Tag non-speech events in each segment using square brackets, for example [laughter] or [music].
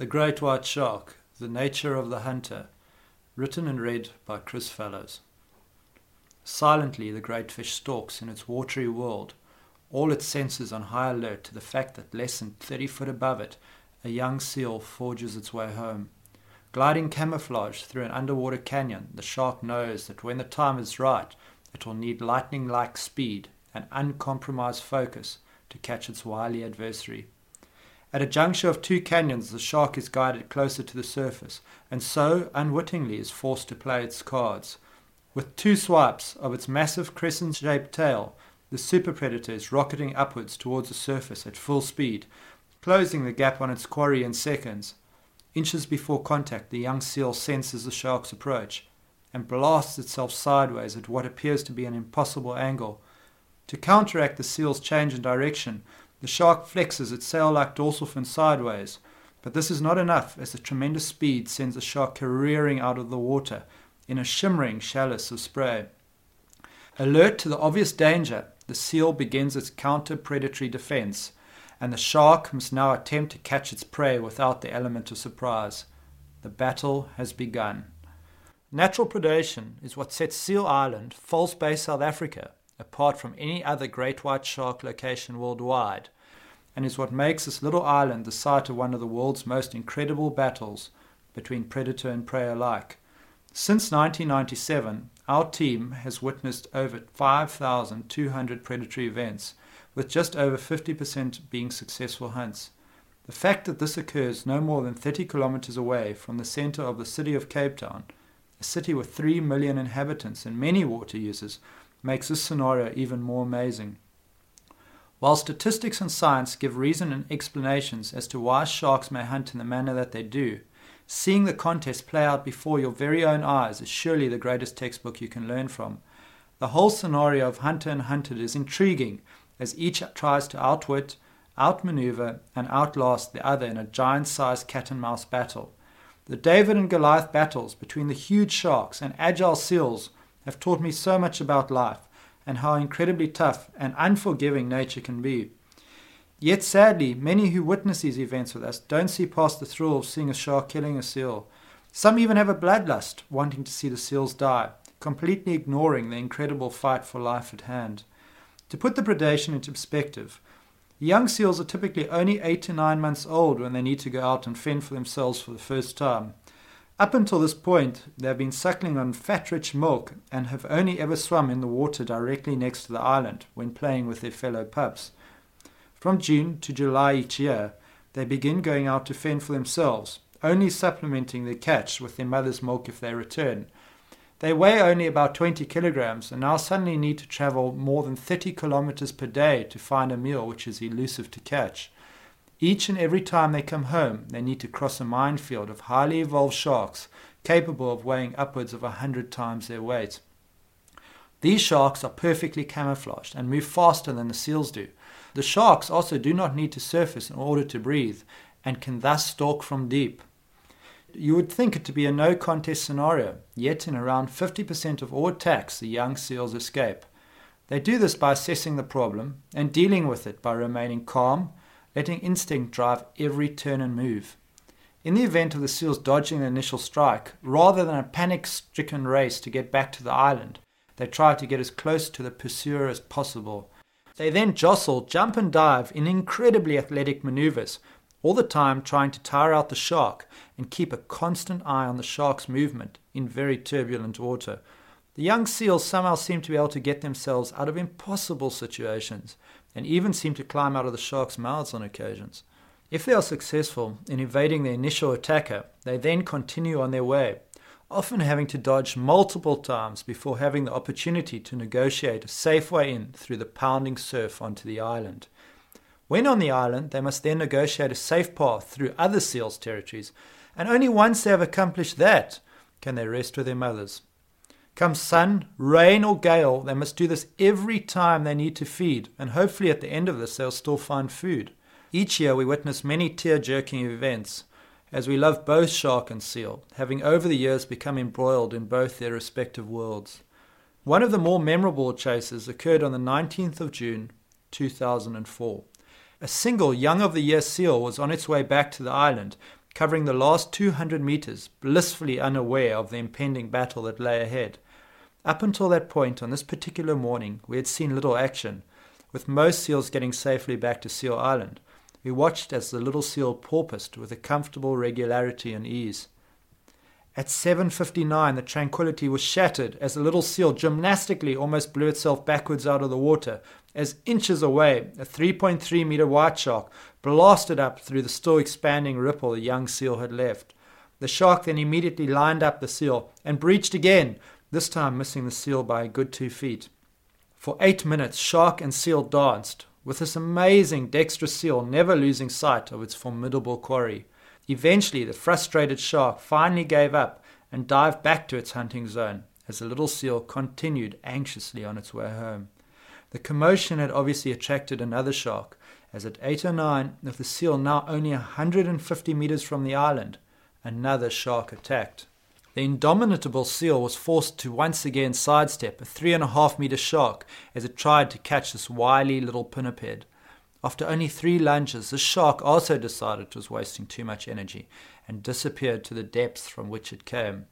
The Great White Shark The Nature of the Hunter. Written and read by Chris Fallows. Silently, the great fish stalks in its watery world, all its senses on high alert to the fact that less than 30 foot above it, a young seal forges its way home. Gliding camouflage through an underwater canyon, the shark knows that when the time is right, it will need lightning like speed and uncompromised focus to catch its wily adversary. At a juncture of two canyons, the shark is guided closer to the surface, and so, unwittingly, is forced to play its cards. With two swipes of its massive crescent shaped tail, the super predator is rocketing upwards towards the surface at full speed, closing the gap on its quarry in seconds. Inches before contact, the young seal senses the shark's approach and blasts itself sideways at what appears to be an impossible angle. To counteract the seal's change in direction, the shark flexes its sail-like dorsal fin sideways, but this is not enough as the tremendous speed sends the shark careering out of the water in a shimmering chalice of spray. Alert to the obvious danger, the seal begins its counter-predatory defense, and the shark must now attempt to catch its prey without the element of surprise. The battle has begun. Natural predation is what sets Seal Island, False Bay, South Africa, apart from any other great white shark location worldwide, and is what makes this little island the site of one of the world's most incredible battles between predator and prey alike. Since 1997, our team has witnessed over 5,200 predatory events, with just over 50% being successful hunts. The fact that this occurs no more than 30 kilometers away from the center of the city of Cape Town, a city with 3 million inhabitants and many water users, makes this scenario even more amazing. While statistics and science give reason and explanations as to why sharks may hunt in the manner that they do, seeing the contest play out before your very own eyes is surely the greatest textbook you can learn from. The whole scenario of hunter and hunted is intriguing as each tries to outwit, outmaneuver, and outlast the other in a giant sized cat and mouse battle. The David and Goliath battles between the huge sharks and agile seals have taught me so much about life and how incredibly tough and unforgiving nature can be. Yet sadly, many who witness these events with us don't see past the thrill of seeing a shark killing a seal. Some even have a bloodlust, wanting to see the seals die, completely ignoring the incredible fight for life at hand. To put the predation into perspective, young seals are typically only 8 to 9 months old when they need to go out and fend for themselves for the first time. Up until this point, they have been suckling on fat rich milk and have only ever swum in the water directly next to the island when playing with their fellow pups. From June to July each year, they begin going out to fend for themselves, only supplementing their catch with their mother's milk if they return. They weigh only about 20 kilograms and now suddenly need to travel more than 30 kilometers per day to find a meal which is elusive to catch. Each and every time they come home, they need to cross a minefield of highly evolved sharks capable of weighing upwards of a hundred times their weight. These sharks are perfectly camouflaged and move faster than the seals do. The sharks also do not need to surface in order to breathe and can thus stalk from deep. You would think it to be a no contest scenario, yet in around 50% of all attacks, the young seals escape. They do this by assessing the problem and dealing with it by remaining calm letting instinct drive every turn and move. In the event of the seals dodging the initial strike, rather than a panic stricken race to get back to the island, they try to get as close to the pursuer as possible. They then jostle, jump, and dive in incredibly athletic maneuvers, all the time trying to tire out the shark and keep a constant eye on the shark's movement in very turbulent water. The young seals somehow seem to be able to get themselves out of impossible situations and even seem to climb out of the sharks' mouths on occasions. If they are successful in evading the initial attacker, they then continue on their way, often having to dodge multiple times before having the opportunity to negotiate a safe way in through the pounding surf onto the island. When on the island, they must then negotiate a safe path through other seals' territories, and only once they have accomplished that can they rest with their mothers. Come sun, rain, or gale, they must do this every time they need to feed, and hopefully at the end of this they'll still find food. Each year we witness many tear jerking events, as we love both shark and seal, having over the years become embroiled in both their respective worlds. One of the more memorable chases occurred on the 19th of June 2004. A single young of the year seal was on its way back to the island covering the last 200 meters, blissfully unaware of the impending battle that lay ahead. Up until that point on this particular morning, we had seen little action, with most seals getting safely back to Seal Island. We watched as the little seal porpoised with a comfortable regularity and ease. At 7.59, the tranquility was shattered as the little seal gymnastically almost blew itself backwards out of the water, as inches away, a 3.3 meter white shark blasted up through the still expanding ripple the young seal had left. The shark then immediately lined up the seal and breached again, this time missing the seal by a good two feet. For eight minutes, shark and seal danced, with this amazing dexterous seal never losing sight of its formidable quarry. Eventually, the frustrated shark finally gave up and dived back to its hunting zone as the little seal continued anxiously on its way home. The commotion had obviously attracted another shark, as at 8.09, with the seal now only 150 meters from the island, another shark attacked. The indomitable seal was forced to once again sidestep a three and a half meter shark as it tried to catch this wily little pinniped. After only three lunges, the shark also decided it was wasting too much energy and disappeared to the depths from which it came.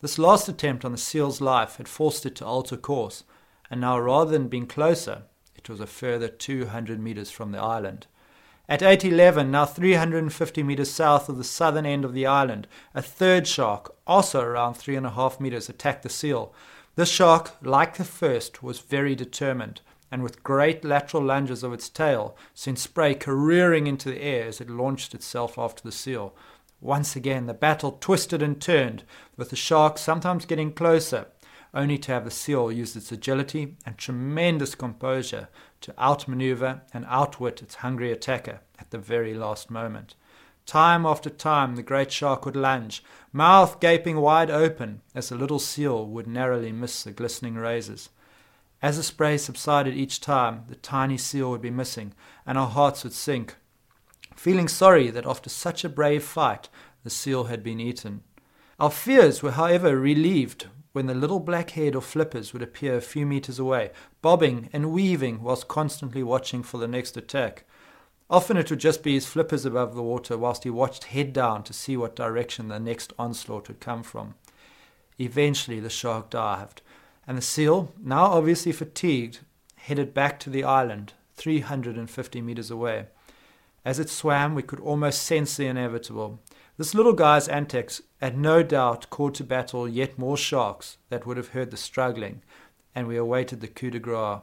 This last attempt on the seal's life had forced it to alter course, and now rather than being closer, it was a further 200 meters from the island. At 811, now 350 meters south of the southern end of the island, a third shark, also around 3.5 meters, attacked the seal. This shark, like the first, was very determined, and with great lateral lunges of its tail, sent spray careering into the air as it launched itself after the seal. Once again, the battle twisted and turned, with the shark sometimes getting closer, only to have the seal use its agility and tremendous composure to outmaneuver and outwit its hungry attacker at the very last moment. Time after time the great shark would lunge, mouth gaping wide open, as the little seal would narrowly miss the glistening razors. As the spray subsided each time, the tiny seal would be missing, and our hearts would sink, feeling sorry that after such a brave fight the seal had been eaten. Our fears were, however, relieved when the little black head of flippers would appear a few meters away, bobbing and weaving whilst constantly watching for the next attack. Often it would just be his flippers above the water whilst he watched head down to see what direction the next onslaught would come from. Eventually the shark dived, and the seal, now obviously fatigued, headed back to the island, 350 meters away. As it swam, we could almost sense the inevitable. This little guy's antics had no doubt called to battle yet more sharks that would have heard the struggling, and we awaited the coup de grace.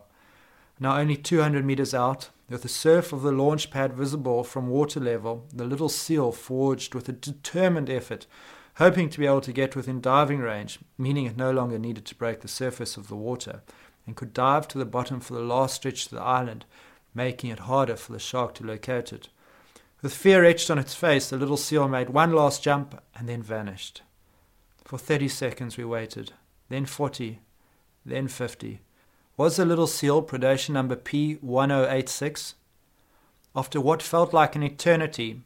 Now only 200 meters out, with the surf of the launch pad visible from water level, the little seal forged with a determined effort, hoping to be able to get within diving range, meaning it no longer needed to break the surface of the water, and could dive to the bottom for the last stretch to the island, making it harder for the shark to locate it. With fear etched on its face, the little seal made one last jump and then vanished. For thirty seconds we waited, then forty, then fifty. Was the little seal predation number P1086? After what felt like an eternity,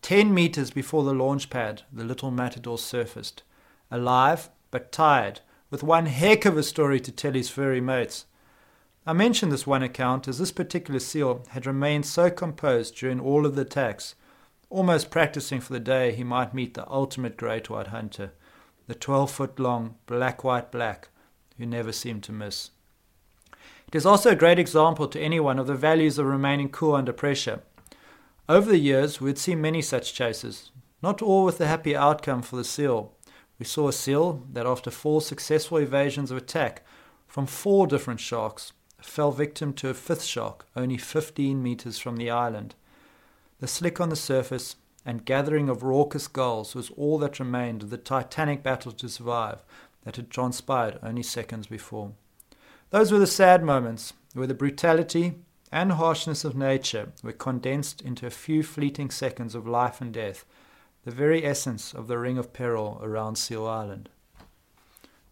ten meters before the launch pad, the little matador surfaced, alive but tired, with one heck of a story to tell his furry mates. I mention this one account as this particular seal had remained so composed during all of the attacks, almost practicing for the day he might meet the ultimate great white hunter, the 12 foot long black white black, who never seemed to miss. It is also a great example to anyone of the values of remaining cool under pressure. Over the years, we had seen many such chases, not all with a happy outcome for the seal. We saw a seal that, after four successful evasions of attack from four different sharks, fell victim to a fifth shark only 15 meters from the island. The slick on the surface and gathering of raucous gulls was all that remained of the titanic battle to survive that had transpired only seconds before. Those were the sad moments where the brutality and harshness of nature were condensed into a few fleeting seconds of life and death, the very essence of the ring of peril around Seal Island.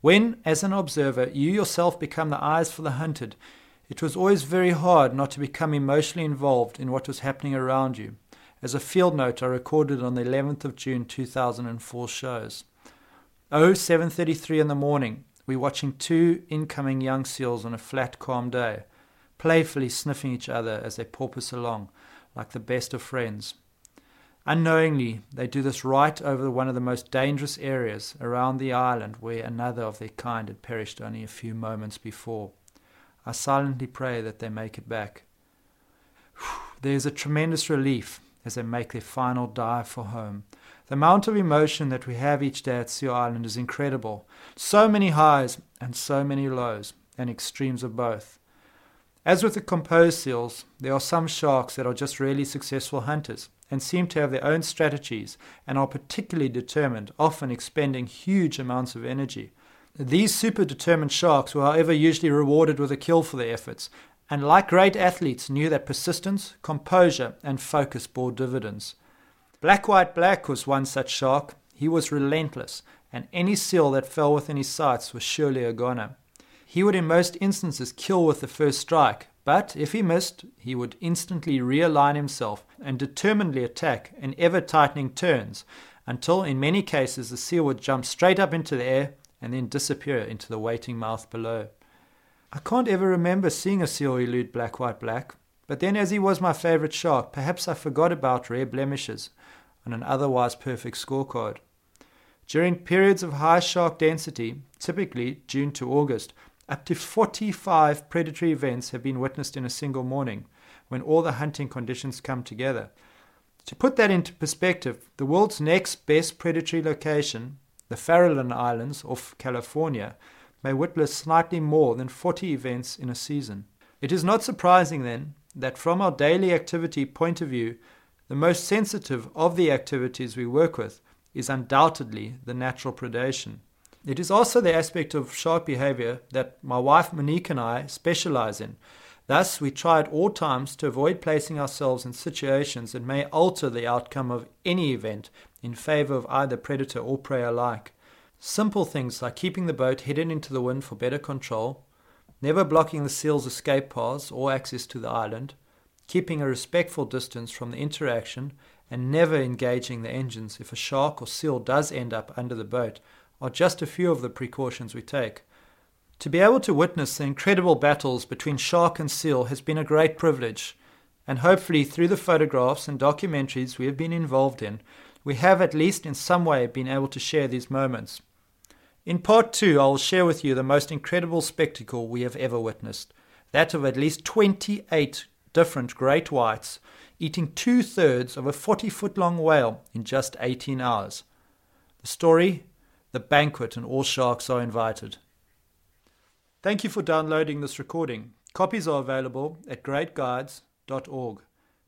When, as an observer, you yourself become the eyes for the hunted, it was always very hard not to become emotionally involved in what was happening around you. As a field note I recorded on the 11th of June 2004 shows. Oh, 7.33 in the morning, we watching two incoming young seals on a flat, calm day, playfully sniffing each other as they porpoise along, like the best of friends. Unknowingly, they do this right over one of the most dangerous areas around the island where another of their kind had perished only a few moments before. I silently pray that they make it back. [sighs] There is a tremendous relief as they make their final dive for home. The amount of emotion that we have each day at Seal Island is incredible. So many highs and so many lows, and extremes of both. As with the composed seals, there are some sharks that are just really successful hunters and seem to have their own strategies and are particularly determined, often expending huge amounts of energy. These super determined sharks were, however, usually rewarded with a kill for their efforts, and like great athletes, knew that persistence, composure, and focus bore dividends. Black White Black was one such shark. He was relentless, and any seal that fell within his sights was surely a goner. He would in most instances kill with the first strike, but if he missed, he would instantly realign himself and determinedly attack in ever tightening turns until, in many cases, the seal would jump straight up into the air and then disappear into the waiting mouth below. I can't ever remember seeing a seal elude black, white, black, but then, as he was my favorite shark, perhaps I forgot about rare blemishes on an otherwise perfect scorecard. During periods of high shark density, typically June to August, up to 45 predatory events have been witnessed in a single morning when all the hunting conditions come together. To put that into perspective, the world's next best predatory location, the Farallon Islands off California, may witness slightly more than 40 events in a season. It is not surprising then that from our daily activity point of view, the most sensitive of the activities we work with is undoubtedly the natural predation. It is also the aspect of shark behavior that my wife Monique and I specialize in. Thus, we try at all times to avoid placing ourselves in situations that may alter the outcome of any event in favor of either predator or prey alike. Simple things like keeping the boat headed into the wind for better control, never blocking the seal's escape paths or access to the island, keeping a respectful distance from the interaction, and never engaging the engines if a shark or seal does end up under the boat are just a few of the precautions we take. To be able to witness the incredible battles between shark and seal has been a great privilege, and hopefully through the photographs and documentaries we have been involved in, we have at least in some way been able to share these moments. In part two, I will share with you the most incredible spectacle we have ever witnessed that of at least 28 different great whites eating two thirds of a 40 foot long whale in just 18 hours. The story, the banquet, and all sharks are invited. Thank you for downloading this recording. Copies are available at greatguides.org.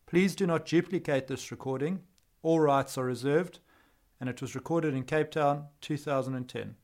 Please do not duplicate this recording. All rights are reserved, and it was recorded in Cape Town, 2010.